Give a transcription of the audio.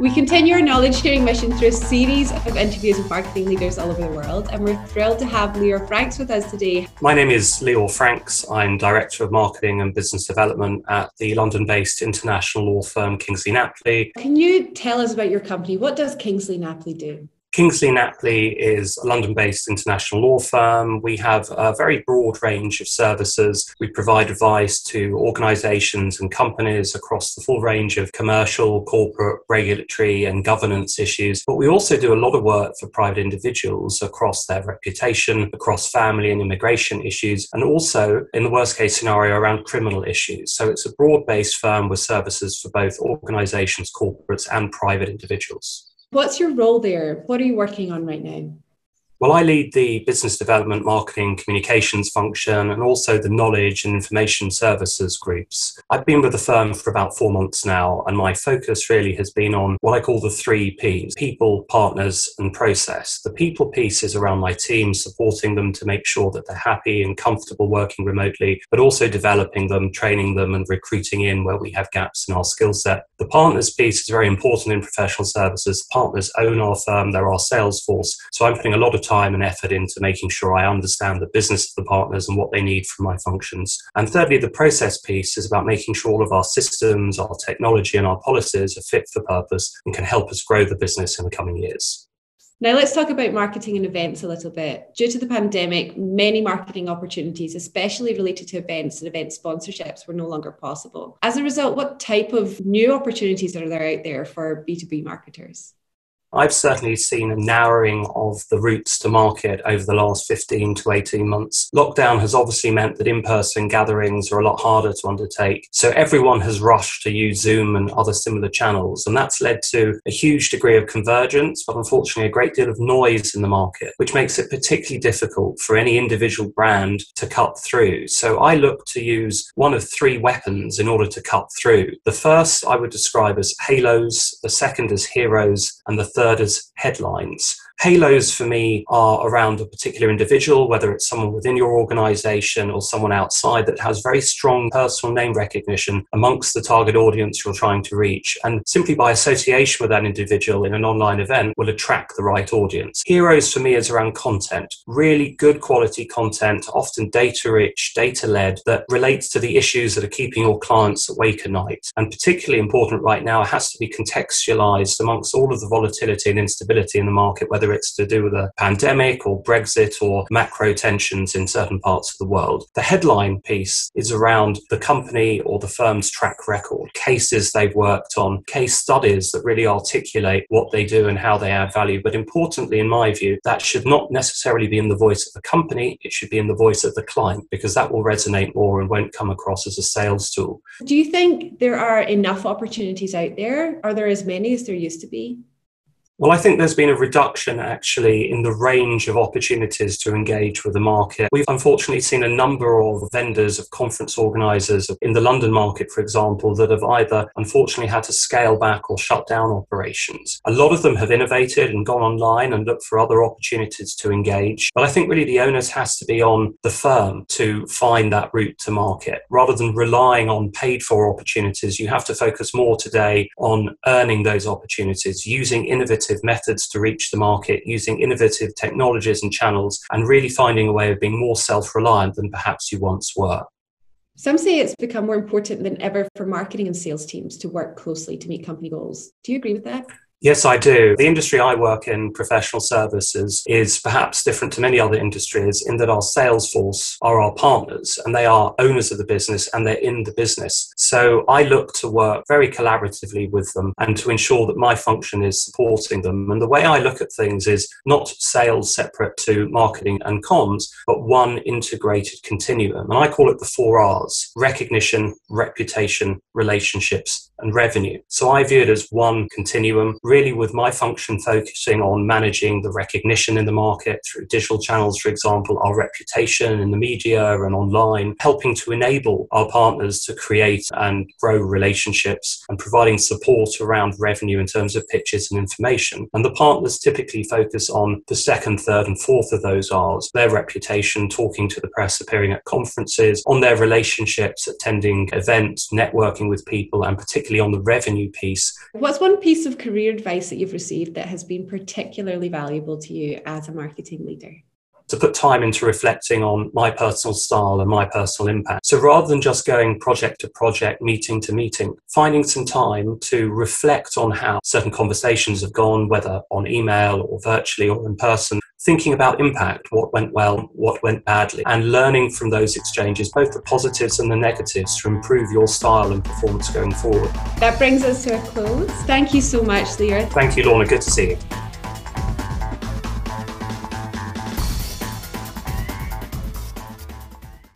We continue our knowledge sharing mission through a series of interviews with marketing leaders all over the world, and we're thrilled to have Leor Franks with us today. My name is Leor Franks. I'm Director of Marketing and Business Development at the London based international law firm Kingsley Napley. Can you tell us about your company? What does Kingsley Napley do? Kingsley Napley is a London based international law firm. We have a very broad range of services. We provide advice to organizations and companies across the full range of commercial, corporate, regulatory, and governance issues. But we also do a lot of work for private individuals across their reputation, across family and immigration issues, and also in the worst case scenario around criminal issues. So it's a broad based firm with services for both organizations, corporates, and private individuals. What's your role there? What are you working on right now? Well, I lead the business development, marketing, communications function, and also the knowledge and information services groups. I've been with the firm for about four months now, and my focus really has been on what I call the three Ps people, partners, and process. The people piece is around my team, supporting them to make sure that they're happy and comfortable working remotely, but also developing them, training them, and recruiting in where we have gaps in our skill set. The partners piece is very important in professional services. Partners own our firm, they're our sales force. So I'm putting a lot of time time and effort into making sure I understand the business of the partners and what they need from my functions. And thirdly, the process piece is about making sure all of our systems, our technology, and our policies are fit for purpose and can help us grow the business in the coming years. Now, let's talk about marketing and events a little bit. Due to the pandemic, many marketing opportunities, especially related to events and event sponsorships, were no longer possible. As a result, what type of new opportunities are there out there for B2B marketers? I've certainly seen a narrowing of the routes to market over the last 15 to 18 months. Lockdown has obviously meant that in person gatherings are a lot harder to undertake. So everyone has rushed to use Zoom and other similar channels. And that's led to a huge degree of convergence, but unfortunately a great deal of noise in the market, which makes it particularly difficult for any individual brand to cut through. So I look to use one of three weapons in order to cut through. The first I would describe as halos, the second as heroes, and the third third as headlines. Halos for me are around a particular individual, whether it's someone within your organization or someone outside that has very strong personal name recognition amongst the target audience you're trying to reach. And simply by association with that individual in an online event will attract the right audience. Heroes for me is around content, really good quality content, often data rich, data led, that relates to the issues that are keeping your clients awake at night. And particularly important right now, it has to be contextualized amongst all of the volatility and instability in the market, whether it's to do with a pandemic or Brexit or macro tensions in certain parts of the world. The headline piece is around the company or the firm's track record, cases they've worked on, case studies that really articulate what they do and how they add value. But importantly, in my view, that should not necessarily be in the voice of the company, it should be in the voice of the client because that will resonate more and won't come across as a sales tool. Do you think there are enough opportunities out there? Are there as many as there used to be? Well, I think there's been a reduction actually in the range of opportunities to engage with the market. We've unfortunately seen a number of vendors, of conference organisers in the London market, for example, that have either unfortunately had to scale back or shut down operations. A lot of them have innovated and gone online and looked for other opportunities to engage. But I think really the onus has to be on the firm to find that route to market. Rather than relying on paid for opportunities, you have to focus more today on earning those opportunities using innovative innovative methods to reach the market using innovative technologies and channels and really finding a way of being more self reliant than perhaps you once were. Some say it's become more important than ever for marketing and sales teams to work closely to meet company goals. Do you agree with that? Yes, I do. The industry I work in, professional services, is perhaps different to many other industries in that our sales force are our partners and they are owners of the business and they're in the business. So I look to work very collaboratively with them and to ensure that my function is supporting them. And the way I look at things is not sales separate to marketing and comms, but one integrated continuum. And I call it the four R's recognition, reputation, relationships, and revenue. So I view it as one continuum really with my function focusing on managing the recognition in the market through digital channels, for example, our reputation in the media and online, helping to enable our partners to create and grow relationships and providing support around revenue in terms of pitches and information. And the partners typically focus on the second, third, and fourth of those R's their reputation, talking to the press, appearing at conferences, on their relationships, attending events, networking with people, and particularly on the revenue piece. What's one piece of career advice that you've received that has been particularly valuable to you as a marketing leader? to put time into reflecting on my personal style and my personal impact. So rather than just going project to project, meeting to meeting, finding some time to reflect on how certain conversations have gone, whether on email or virtually or in person, thinking about impact, what went well, what went badly, and learning from those exchanges, both the positives and the negatives, to improve your style and performance going forward. That brings us to a close. Thank you so much, Leor. Thank you, Lorna. Good to see you.